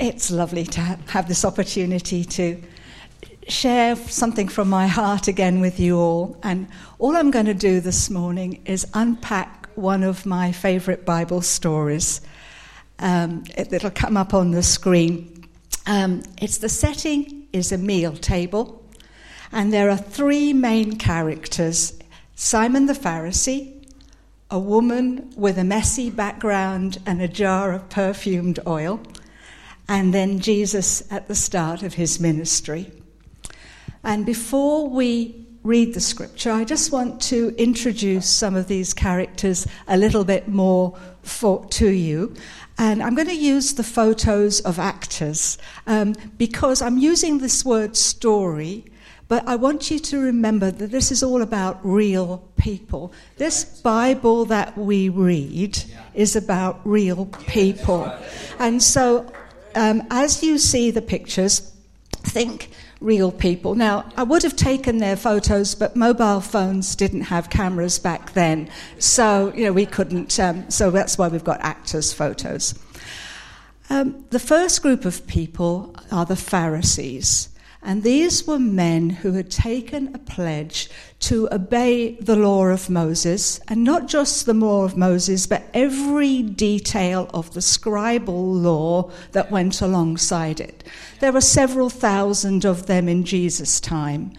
It's lovely to have this opportunity to share something from my heart again with you all. And all I'm going to do this morning is unpack one of my favorite Bible stories. Um, it, will come up on the screen. Um, it's the setting is a meal table, and there are three main characters: Simon the Pharisee, a woman with a messy background and a jar of perfumed oil, and then Jesus at the start of his ministry. And before we read the scripture, I just want to introduce some of these characters a little bit more for, to you. And I'm going to use the photos of actors um, because I'm using this word story but I want you to remember that this is all about real people. This Bible that we read is about real people. And so, um, as you see the pictures, think real people. Now, I would have taken their photos, but mobile phones didn't have cameras back then. So, you know, we couldn't. Um, so that's why we've got actors' photos. Um, the first group of people are the Pharisees. And these were men who had taken a pledge to obey the law of Moses, and not just the law of Moses, but every detail of the scribal law that went alongside it. There were several thousand of them in Jesus' time,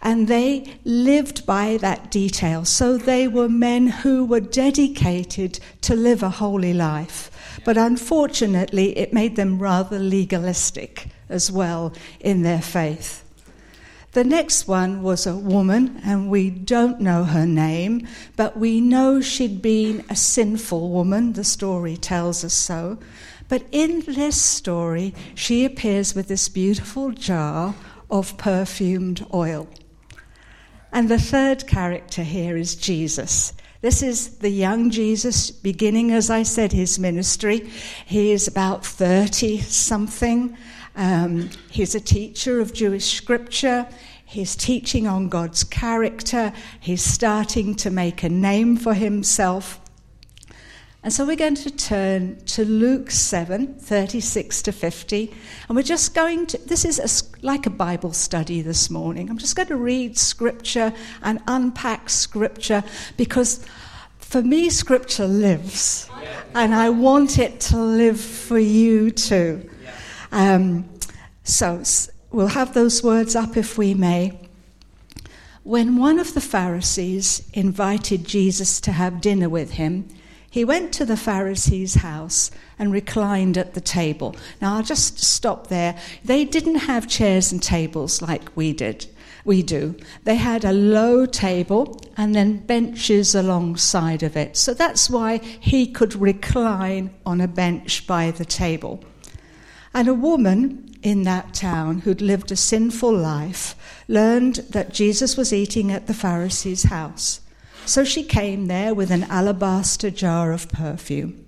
and they lived by that detail. So they were men who were dedicated to live a holy life. But unfortunately, it made them rather legalistic as well in their faith. The next one was a woman, and we don't know her name, but we know she'd been a sinful woman. The story tells us so. But in this story, she appears with this beautiful jar of perfumed oil. And the third character here is Jesus. This is the young Jesus beginning, as I said, his ministry. He is about 30 something. Um, he's a teacher of Jewish scripture. He's teaching on God's character. He's starting to make a name for himself. And so we're going to turn to Luke 7, 36 to 50. And we're just going to, this is a, like a Bible study this morning. I'm just going to read scripture and unpack scripture because for me, scripture lives. And I want it to live for you too. Um, so we'll have those words up if we may. When one of the Pharisees invited Jesus to have dinner with him, he went to the Pharisee's house and reclined at the table. Now, I'll just stop there. They didn't have chairs and tables like we did. We do. They had a low table and then benches alongside of it. So that's why he could recline on a bench by the table. And a woman in that town who'd lived a sinful life learned that Jesus was eating at the Pharisee's house. So she came there with an alabaster jar of perfume.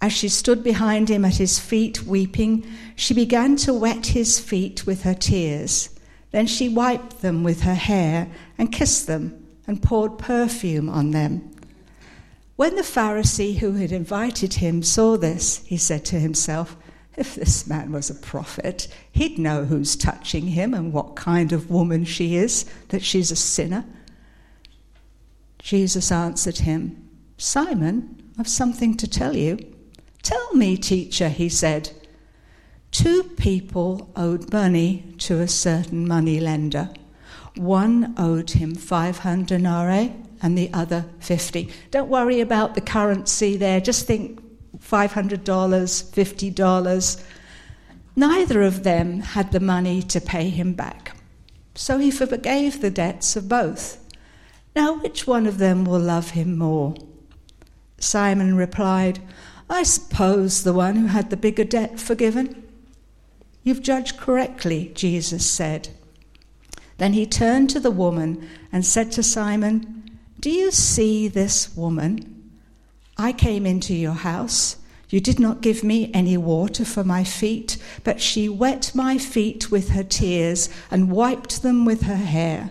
As she stood behind him at his feet weeping, she began to wet his feet with her tears. Then she wiped them with her hair and kissed them and poured perfume on them. When the Pharisee who had invited him saw this, he said to himself, if this man was a prophet, he'd know who's touching him and what kind of woman she is, that she's a sinner. Jesus answered him, Simon, I've something to tell you. Tell me, teacher, he said. Two people owed money to a certain money lender. One owed him 500 denarii and the other 50. Don't worry about the currency there, just think $500, $50. Neither of them had the money to pay him back. So he forgave the debts of both. Now, which one of them will love him more? Simon replied, I suppose the one who had the bigger debt forgiven. You've judged correctly, Jesus said. Then he turned to the woman and said to Simon, Do you see this woman? I came into your house. You did not give me any water for my feet, but she wet my feet with her tears and wiped them with her hair.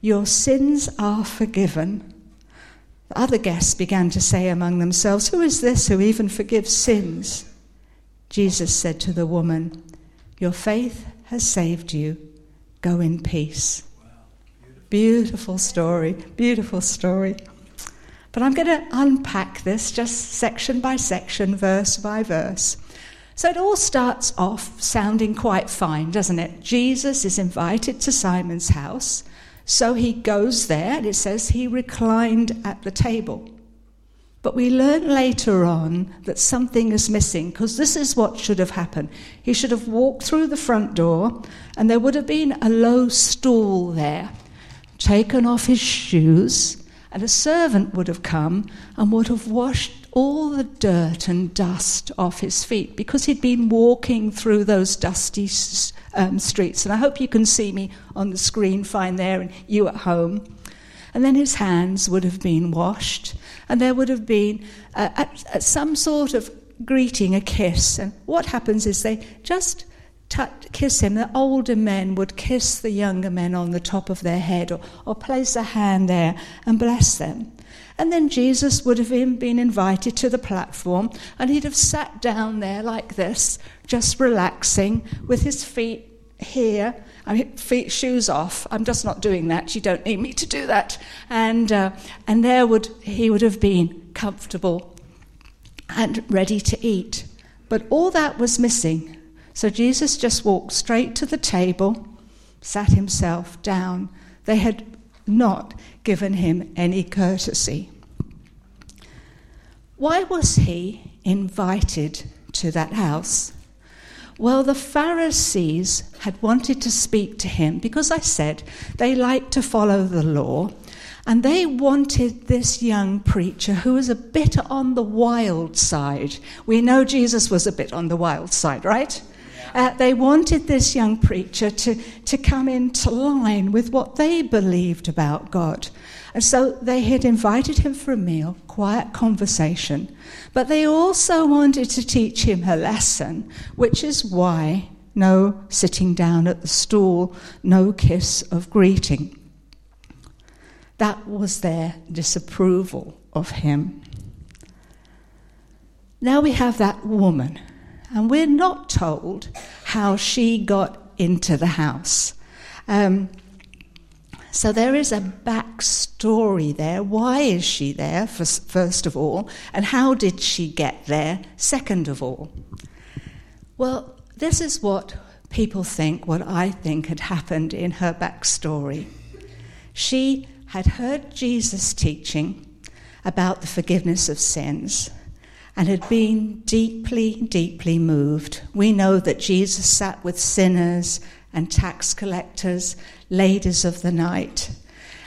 Your sins are forgiven. The other guests began to say among themselves, Who is this who even forgives sins? Jesus said to the woman, Your faith has saved you. Go in peace. Beautiful story, beautiful story. But I'm going to unpack this just section by section, verse by verse. So it all starts off sounding quite fine, doesn't it? Jesus is invited to Simon's house. So he goes there, and it says he reclined at the table. But we learn later on that something is missing because this is what should have happened. He should have walked through the front door and there would have been a low stool there, taken off his shoes, and a servant would have come and would have washed all the dirt and dust off his feet because he'd been walking through those dusty um, streets. And I hope you can see me on the screen fine there and you at home. And then his hands would have been washed, and there would have been uh, some sort of greeting, a kiss. And what happens is they just kiss him. The older men would kiss the younger men on the top of their head or, or place a hand there and bless them. And then Jesus would have been invited to the platform and he'd have sat down there like this, just relaxing with his feet here I mean, feet, shoes off. I'm just not doing that. You don't need me to do that. And, uh, and there would, he would have been comfortable and ready to eat. But all that was missing. So Jesus just walked straight to the table, sat himself down. They had not given him any courtesy. Why was he invited to that house? Well, the Pharisees had wanted to speak to him because I said they like to follow the law. And they wanted this young preacher who was a bit on the wild side. We know Jesus was a bit on the wild side, right? Uh, they wanted this young preacher to, to come into line with what they believed about God. And so they had invited him for a meal, quiet conversation, but they also wanted to teach him a lesson, which is why no sitting down at the stool, no kiss of greeting. That was their disapproval of him. Now we have that woman, and we're not told how she got into the house. Um, so there is a backstory there. Why is she there, first of all? And how did she get there, second of all? Well, this is what people think, what I think had happened in her backstory. She had heard Jesus teaching about the forgiveness of sins and had been deeply, deeply moved. We know that Jesus sat with sinners and tax collectors, ladies of the night.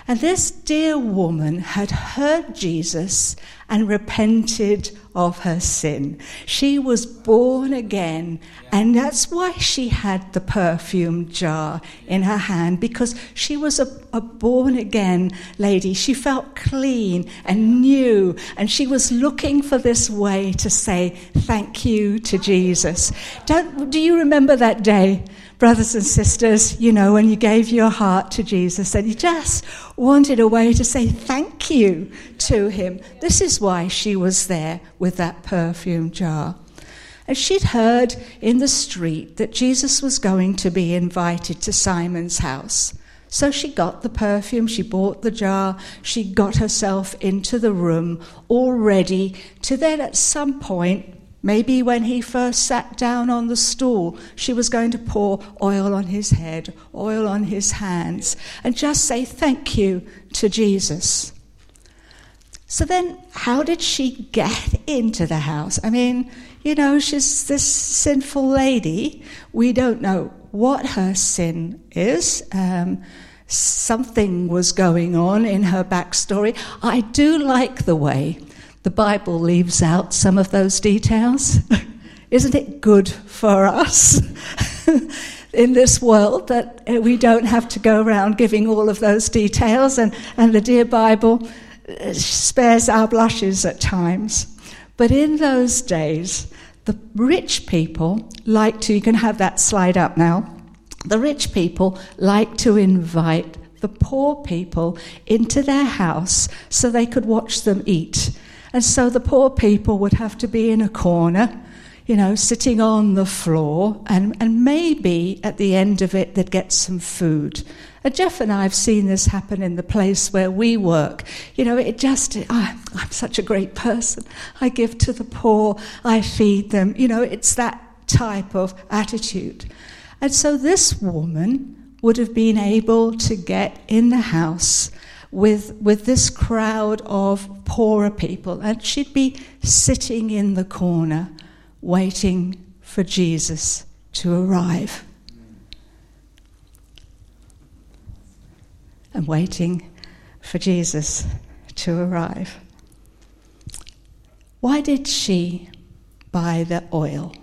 And this dear woman had heard Jesus and repented of her sin. She was born again, and that's why she had the perfume jar in her hand, because she was a, a born again lady. She felt clean and new, and she was looking for this way to say thank you to Jesus. Don't, do you remember that day? Brothers and sisters, you know, when you gave your heart to Jesus and you just wanted a way to say thank you to him. This is why she was there with that perfume jar. And she'd heard in the street that Jesus was going to be invited to Simon's house. So she got the perfume, she bought the jar, she got herself into the room, all ready to then at some point Maybe when he first sat down on the stool, she was going to pour oil on his head, oil on his hands, and just say thank you to Jesus. So then, how did she get into the house? I mean, you know, she's this sinful lady. We don't know what her sin is. Um, something was going on in her backstory. I do like the way the Bible leaves out some of those details. Isn't it good for us in this world that uh, we don't have to go around giving all of those details? And, and the dear Bible uh, spares our blushes at times. But in those days, the rich people like to, you can have that slide up now. The rich people like to invite the poor people into their house so they could watch them eat. And so the poor people would have to be in a corner, you know, sitting on the floor, and, and maybe at the end of it they'd get some food. And Jeff and I have seen this happen in the place where we work. You know, it just, oh, I'm such a great person. I give to the poor, I feed them. You know, it's that type of attitude. And so this woman would have been able to get in the house with, with this crowd of poorer people, and she'd be sitting in the corner waiting for Jesus to arrive. And waiting for Jesus to arrive. Why did she buy the oil?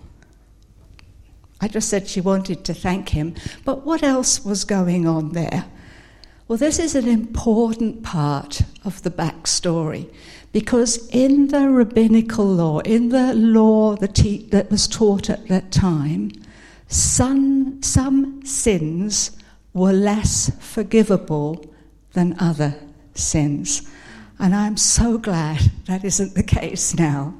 I just said she wanted to thank him, but what else was going on there? Well, this is an important part of the backstory because in the rabbinical law, in the law that, was taught at that time, some, some sins were less forgivable than other sins. And I'm so glad that isn't the case now.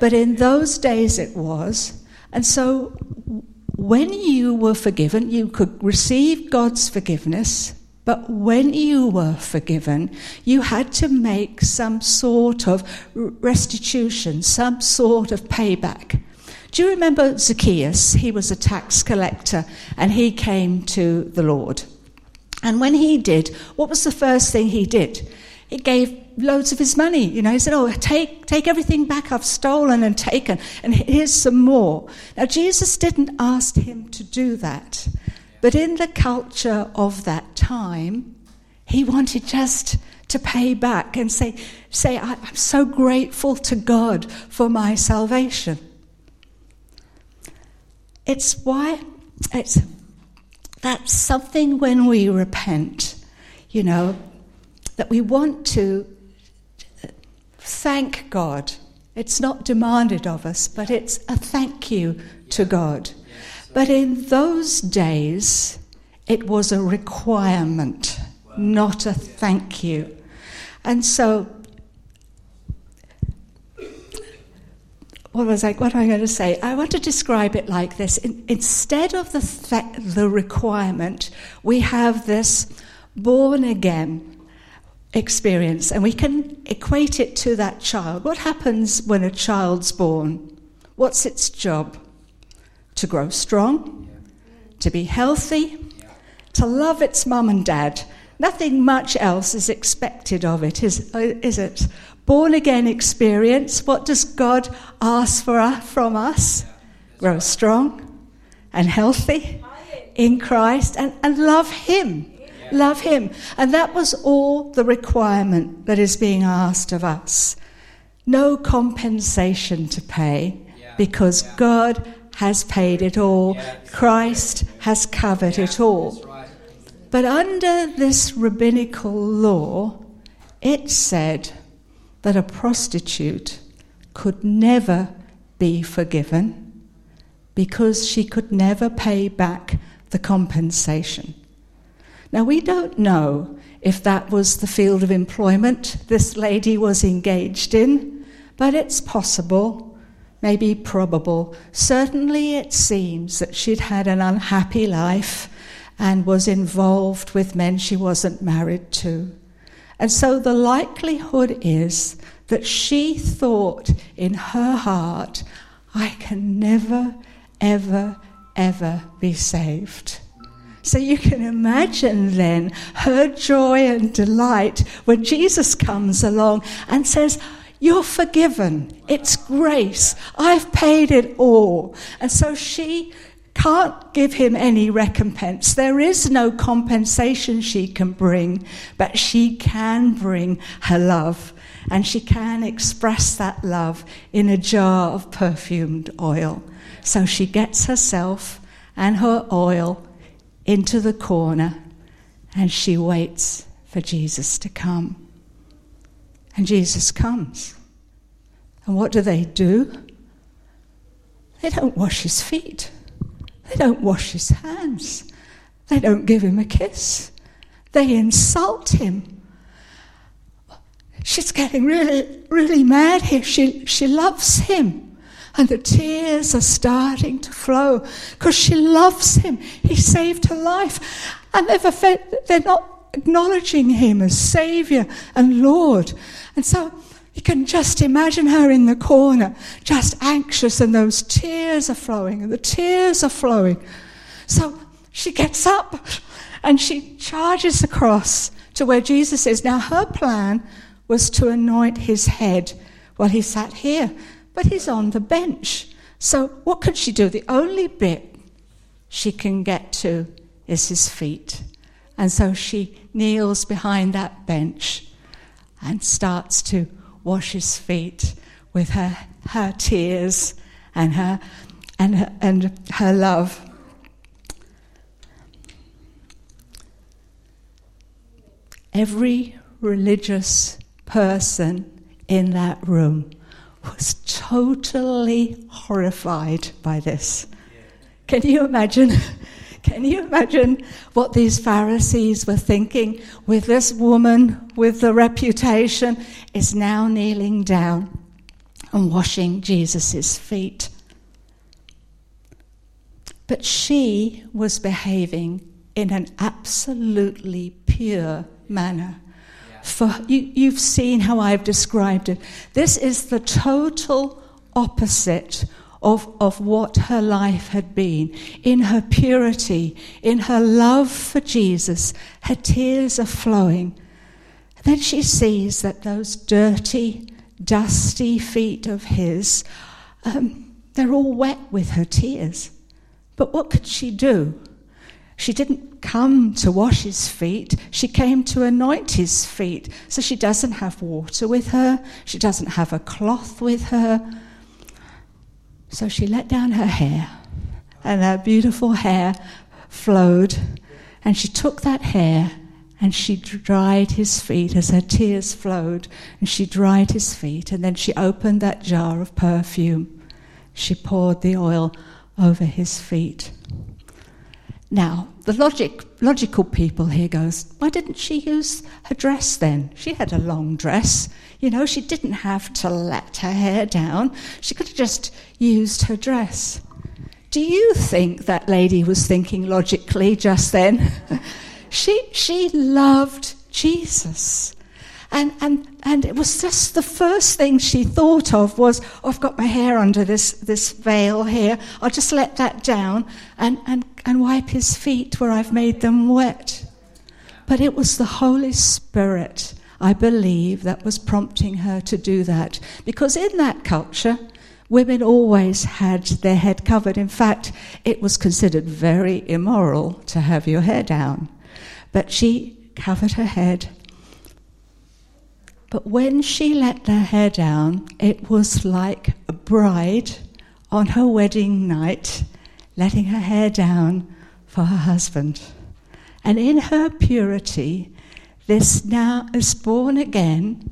But in those days it was. And so, when you were forgiven, you could receive God's forgiveness, but when you were forgiven, you had to make some sort of restitution, some sort of payback. Do you remember Zacchaeus? He was a tax collector and he came to the Lord. And when he did, what was the first thing he did? He gave loads of his money. You know, he said, Oh, take, take everything back I've stolen and taken, and here's some more. Now, Jesus didn't ask him to do that. But in the culture of that time, he wanted just to pay back and say, say I'm so grateful to God for my salvation. It's why it's that's something when we repent, you know, that we want to thank God. It's not demanded of us, but it's a thank you to God. But in those days, it was a requirement, not a thank you. And so, what was I? What am I going to say? I want to describe it like this: in, instead of the th- the requirement, we have this born again experience, and we can equate it to that child. What happens when a child's born? What's its job? To grow strong, to be healthy, to love its mum and dad. Nothing much else is expected of it, is, is it? Born again experience, what does God ask for us, from us? Grow strong and healthy in Christ and, and love Him love Him. And that was all the requirement that is being asked of us. No compensation to pay because God has paid it all, Christ has covered it all. But under this rabbinical law, it said that a prostitute could never be forgiven because she could never pay back the compensation. Now, we don't know if that was the field of employment this lady was engaged in, but it's possible, maybe probable. Certainly, it seems that she'd had an unhappy life and was involved with men she wasn't married to. And so the likelihood is that she thought in her heart, I can never, ever, ever be saved. So you can imagine then her joy and delight when Jesus comes along and says, You're forgiven. It's grace. I've paid it all. And so she can't give him any recompense. There is no compensation she can bring, but she can bring her love. And she can express that love in a jar of perfumed oil. So she gets herself and her oil into the corner and she waits for Jesus to come. And Jesus comes. And what do they do? They don't wash his feet. They don't wash his hands. They don't give him a kiss. They insult him. She's getting really, really mad here. She, she loves him. And the tears are starting to flow because she loves him. He saved her life. And they've, offended, they're not acknowledging him as Savior and Lord. And so you can just imagine her in the corner, just anxious, and those tears are flowing, and the tears are flowing. So she gets up and she charges across to where Jesus is. Now, her plan was to anoint his head while he sat here, but he's on the bench. So, what could she do? The only bit she can get to is his feet. And so she kneels behind that bench and starts to wash his feet with her, her tears and her, and her, and her love. Every religious person in that room was totally horrified by this. Can you imagine? Can you imagine what these Pharisees were thinking with this woman with the reputation is now kneeling down and washing Jesus' feet? But she was behaving in an absolutely pure manner. For you, you've seen how I've described it. This is the total opposite of, of what her life had been. In her purity, in her love for Jesus, her tears are flowing. Then she sees that those dirty, dusty feet of his, um, they're all wet with her tears. But what could she do? She didn't come to wash his feet, she came to anoint his feet. So she doesn't have water with her, she doesn't have a cloth with her. So she let down her hair, and her beautiful hair flowed. And she took that hair and she dried his feet as her tears flowed. And she dried his feet, and then she opened that jar of perfume. She poured the oil over his feet. Now, the logic, logical people here goes, why didn't she use her dress then? She had a long dress. You know, she didn't have to let her hair down. She could have just used her dress. Do you think that lady was thinking logically just then? she, she loved Jesus. And, and, and it was just the first thing she thought of was, oh, I've got my hair under this, this veil here. I'll just let that down and, and, and wipe his feet where I've made them wet. But it was the Holy Spirit, I believe, that was prompting her to do that. Because in that culture, women always had their head covered. In fact, it was considered very immoral to have your hair down. But she covered her head but when she let her hair down, it was like a bride on her wedding night letting her hair down for her husband. And in her purity, this now is born again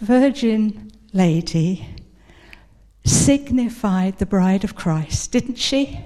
virgin lady signified the bride of Christ, didn't she?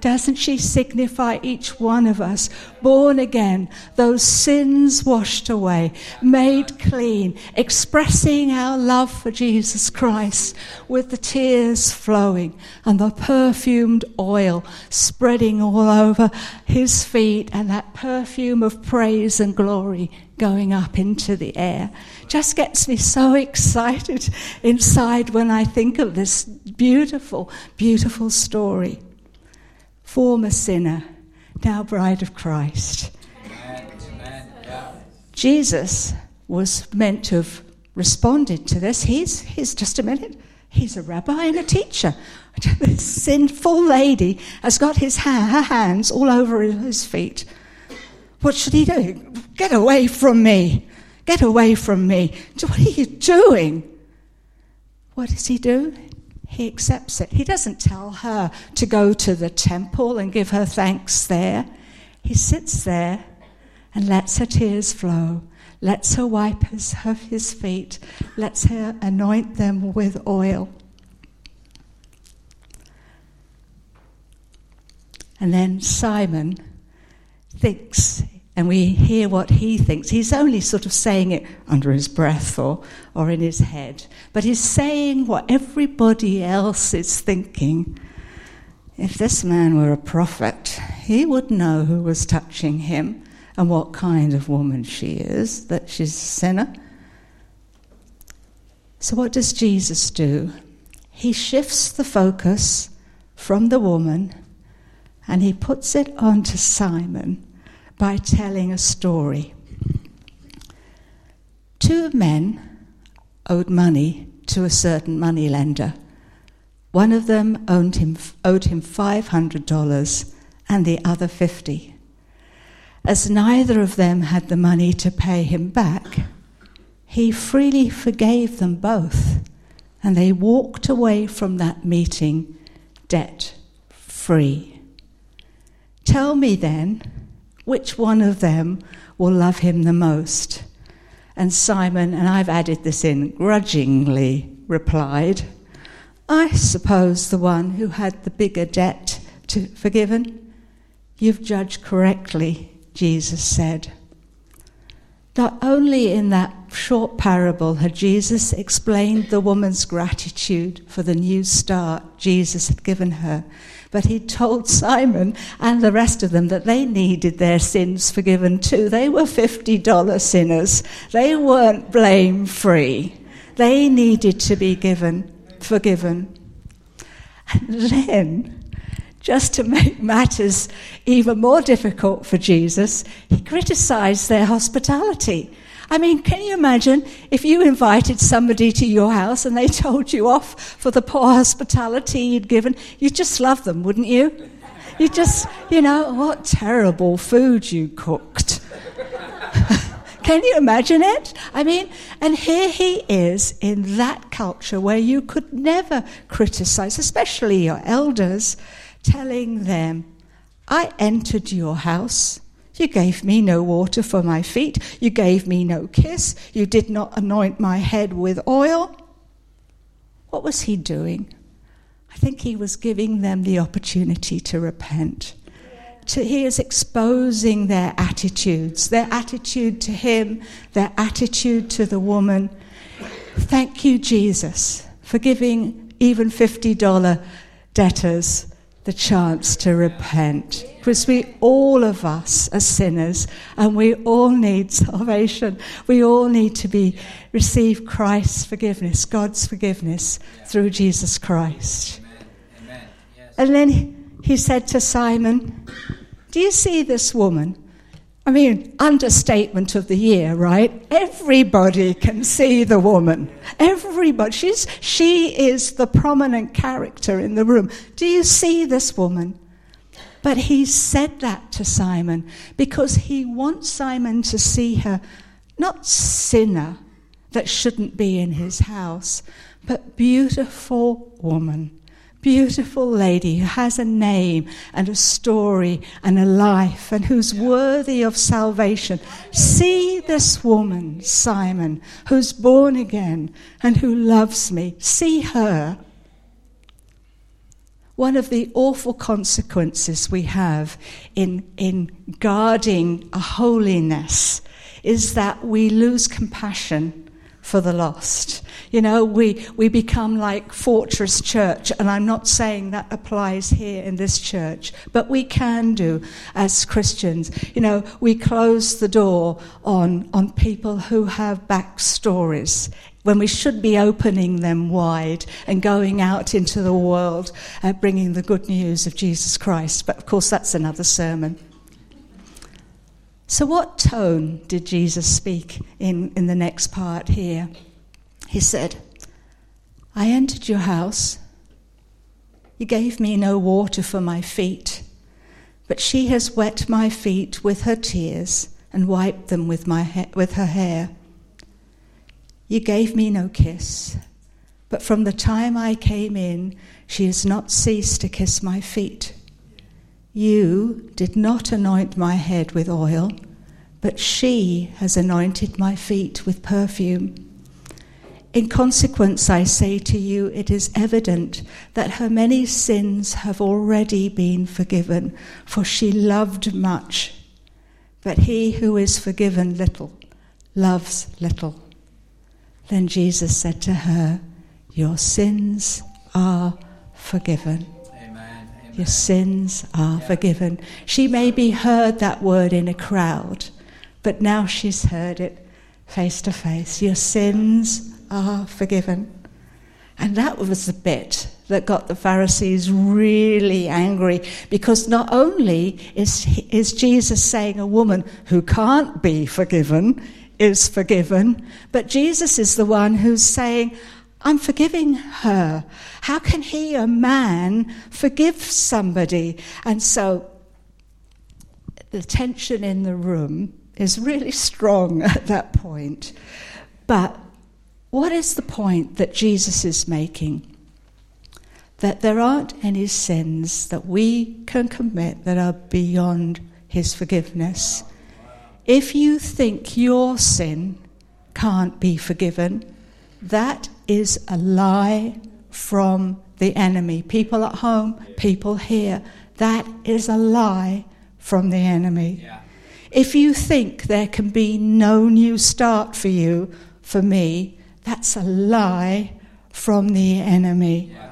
Doesn't she signify each one of us, born again, those sins washed away, made clean, expressing our love for Jesus Christ with the tears flowing and the perfumed oil spreading all over his feet and that perfume of praise and glory going up into the air. Just gets me so excited inside when I think of this beautiful, beautiful story former sinner, now bride of Christ. Jesus was meant to have responded to this. He's, he's just a minute. He's a rabbi and a teacher. This sinful lady has got his ha- her hands all over his feet. What should he do? Get away from me. Get away from me. What are you doing? What does he do? He accepts it. He doesn't tell her to go to the temple and give her thanks there. He sits there and lets her tears flow, lets her wipe his, her, his feet, lets her anoint them with oil. And then Simon thinks, and we hear what he thinks. He's only sort of saying it under his breath or, or in his head, but he's saying what everybody else is thinking. If this man were a prophet, he would know who was touching him and what kind of woman she is, that she's a sinner. So, what does Jesus do? He shifts the focus from the woman and he puts it onto Simon by telling a story. Two men owed money to a certain moneylender. One of them owed him, owed him $500 and the other 50. As neither of them had the money to pay him back, he freely forgave them both, and they walked away from that meeting debt free. Tell me then, which one of them will love him the most? And Simon, and I've added this in, grudgingly replied, I suppose the one who had the bigger debt to forgiven. You've judged correctly, Jesus said. Not only in that short parable had Jesus explained the woman's gratitude for the new start Jesus had given her, but he told Simon and the rest of them that they needed their sins forgiven too. They were $50 sinners. They weren't blame free. They needed to be given, forgiven. And then, just to make matters even more difficult for Jesus, he criticized their hospitality. I mean, can you imagine if you invited somebody to your house and they told you off for the poor hospitality you'd given? You'd just love them, wouldn't you? You just, you know, what terrible food you cooked. Can you imagine it? I mean, and here he is in that culture where you could never criticize, especially your elders, telling them, I entered your house you gave me no water for my feet. You gave me no kiss. You did not anoint my head with oil. What was he doing? I think he was giving them the opportunity to repent. To, he is exposing their attitudes, their attitude to him, their attitude to the woman. Thank you, Jesus, for giving even $50 debtors the chance to repent. Because we, all of us, are sinners and we all need salvation. We all need to be, receive Christ's forgiveness, God's forgiveness through Jesus Christ. Amen. Amen. Yes. And then he said to Simon, Do you see this woman? I mean, understatement of the year, right? Everybody can see the woman. Everybody. She's, she is the prominent character in the room. Do you see this woman? But he said that to Simon because he wants Simon to see her not sinner that shouldn't be in his house, but beautiful woman beautiful lady who has a name and a story and a life and who's worthy of salvation. See this woman, Simon, who's born again and who loves me. See her. One of the awful consequences we have in, in guarding a holiness is that we lose compassion for the lost. You know, we, we become like Fortress Church, and I'm not saying that applies here in this church, but we can do as Christians. You know, we close the door on, on people who have backstories when we should be opening them wide and going out into the world uh, bringing the good news of Jesus Christ. But of course, that's another sermon. So, what tone did Jesus speak in, in the next part here? He said, I entered your house. You gave me no water for my feet, but she has wet my feet with her tears and wiped them with, my ha- with her hair. You gave me no kiss, but from the time I came in, she has not ceased to kiss my feet. You did not anoint my head with oil, but she has anointed my feet with perfume. In consequence, I say to you, it is evident that her many sins have already been forgiven, for she loved much. But he who is forgiven little loves little. Then Jesus said to her, Your sins are forgiven. Your sins are forgiven. She maybe heard that word in a crowd, but now she's heard it face to face. Your sins are forgiven. And that was the bit that got the Pharisees really angry because not only is, is Jesus saying a woman who can't be forgiven is forgiven, but Jesus is the one who's saying, I'm forgiving her. How can he, a man, forgive somebody? And so the tension in the room is really strong at that point. But what is the point that Jesus is making? That there aren't any sins that we can commit that are beyond his forgiveness. If you think your sin can't be forgiven, that is a lie from the enemy. People at home, people here, that is a lie from the enemy. Yeah. If you think there can be no new start for you, for me, that's a lie from the enemy. Yeah.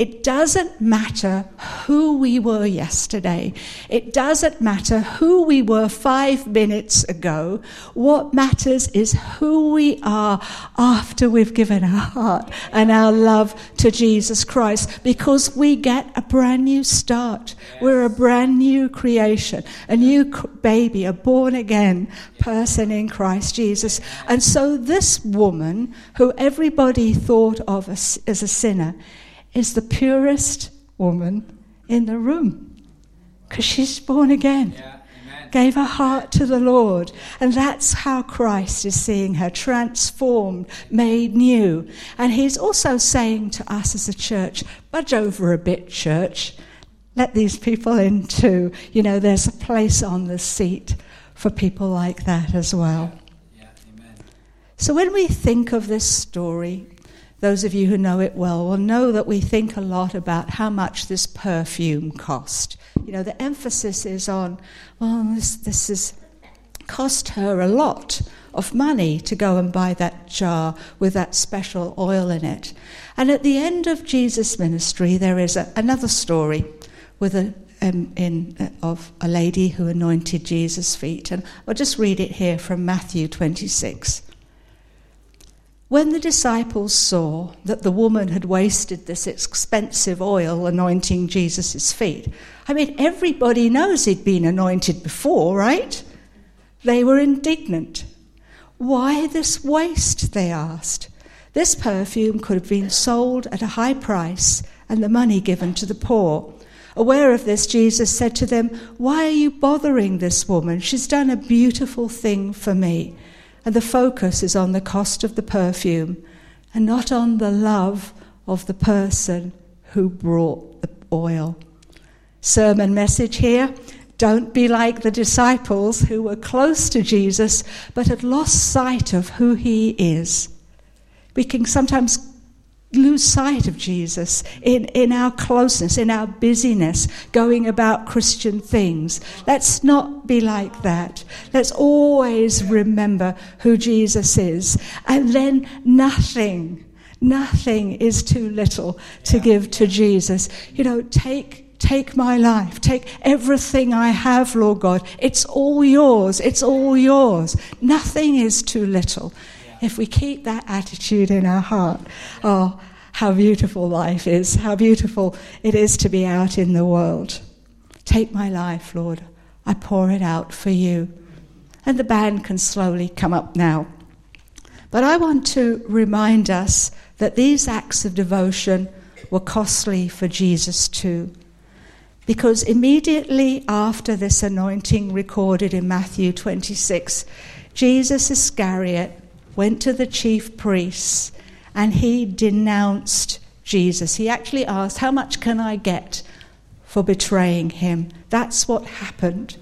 It doesn't matter who we were yesterday. It doesn't matter who we were five minutes ago. What matters is who we are after we've given our heart and our love to Jesus Christ because we get a brand new start. We're a brand new creation, a new baby, a born again person in Christ Jesus. And so this woman, who everybody thought of as, as a sinner, is the purest woman in the room because she's born again. Yeah. Gave her heart to the Lord. And that's how Christ is seeing her transformed, made new. And he's also saying to us as a church, budge over a bit, church. Let these people in too. You know, there's a place on the seat for people like that as well. Yeah. Amen. So when we think of this story, those of you who know it well will know that we think a lot about how much this perfume cost. You know, the emphasis is on, well, this, this is cost her a lot of money to go and buy that jar with that special oil in it. And at the end of Jesus' ministry, there is a, another story with a, um, in, uh, of a lady who anointed Jesus' feet. And I'll just read it here from Matthew 26. When the disciples saw that the woman had wasted this expensive oil anointing Jesus' feet, I mean, everybody knows he'd been anointed before, right? They were indignant. Why this waste? They asked. This perfume could have been sold at a high price and the money given to the poor. Aware of this, Jesus said to them, Why are you bothering this woman? She's done a beautiful thing for me. And the focus is on the cost of the perfume and not on the love of the person who brought the oil. Sermon message here don't be like the disciples who were close to Jesus but had lost sight of who he is. We can sometimes lose sight of Jesus in, in our closeness, in our busyness, going about Christian things. Let's not be like that. Let's always remember who Jesus is. And then nothing, nothing is too little to give to Jesus. You know, take Take my life. Take everything I have, Lord God. It's all yours. It's all yours. Nothing is too little. If we keep that attitude in our heart, oh, how beautiful life is. How beautiful it is to be out in the world. Take my life, Lord. I pour it out for you. And the band can slowly come up now. But I want to remind us that these acts of devotion were costly for Jesus too. Because immediately after this anointing recorded in Matthew 26, Judas Iscariot went to the chief priests and he denounced Jesus. He actually asked, How much can I get for betraying him? That's what happened.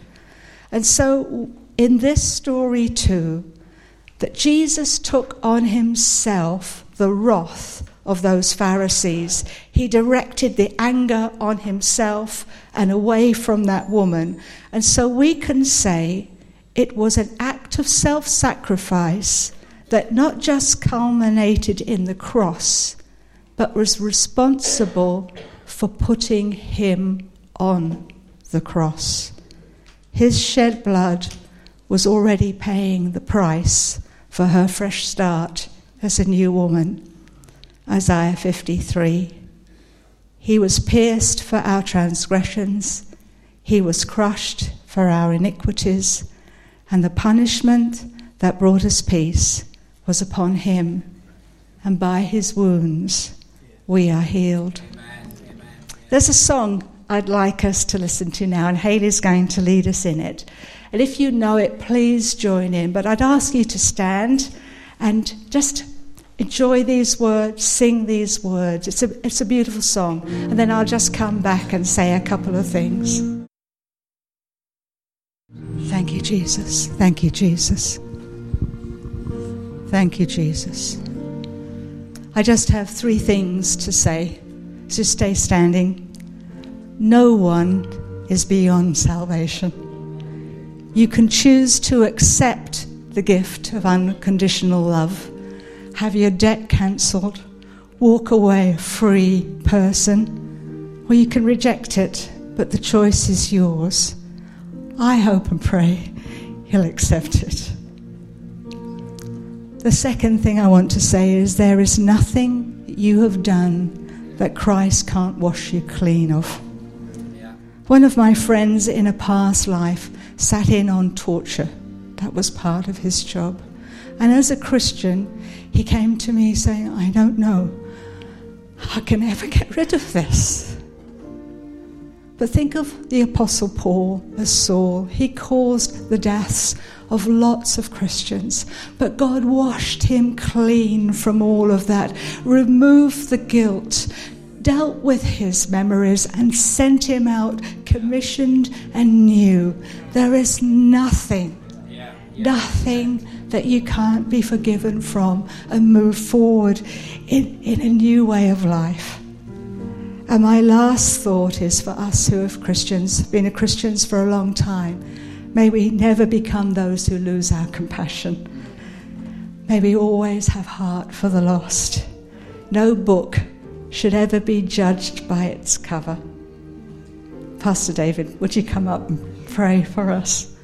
And so, in this story too, that Jesus took on himself the wrath of those Pharisees. He directed the anger on himself and away from that woman. And so we can say it was an act of self sacrifice that not just culminated in the cross, but was responsible for putting him on the cross. His shed blood was already paying the price for her fresh start as a new woman. Isaiah 53. He was pierced for our transgressions, he was crushed for our iniquities, and the punishment that brought us peace was upon him, and by his wounds we are healed. There's a song I'd like us to listen to now, and Haley's going to lead us in it. And if you know it, please join in. But I'd ask you to stand and just enjoy these words, sing these words. It's a, it's a beautiful song. And then I'll just come back and say a couple of things. Thank you, Jesus. Thank you, Jesus. Thank you, Jesus. I just have three things to say. So stay standing. No one is beyond salvation. You can choose to accept the gift of unconditional love have your debt cancelled, walk away a free person, or you can reject it, but the choice is yours. I hope and pray He'll accept it. The second thing I want to say is there is nothing you have done that Christ can't wash you clean of. One of my friends in a past life sat in on torture. That was part of his job. And as a Christian, he came to me saying, I don't know I can ever get rid of this. But think of the Apostle Paul as Saul. He caused the deaths of lots of Christians, but God washed him clean from all of that, removed the guilt, dealt with his memories, and sent him out commissioned and new. There is nothing, nothing that you can't be forgiven from and move forward in, in a new way of life. And my last thought is for us who have Christians, been Christians for a long time, may we never become those who lose our compassion. May we always have heart for the lost. No book should ever be judged by its cover. Pastor David, would you come up and pray for us?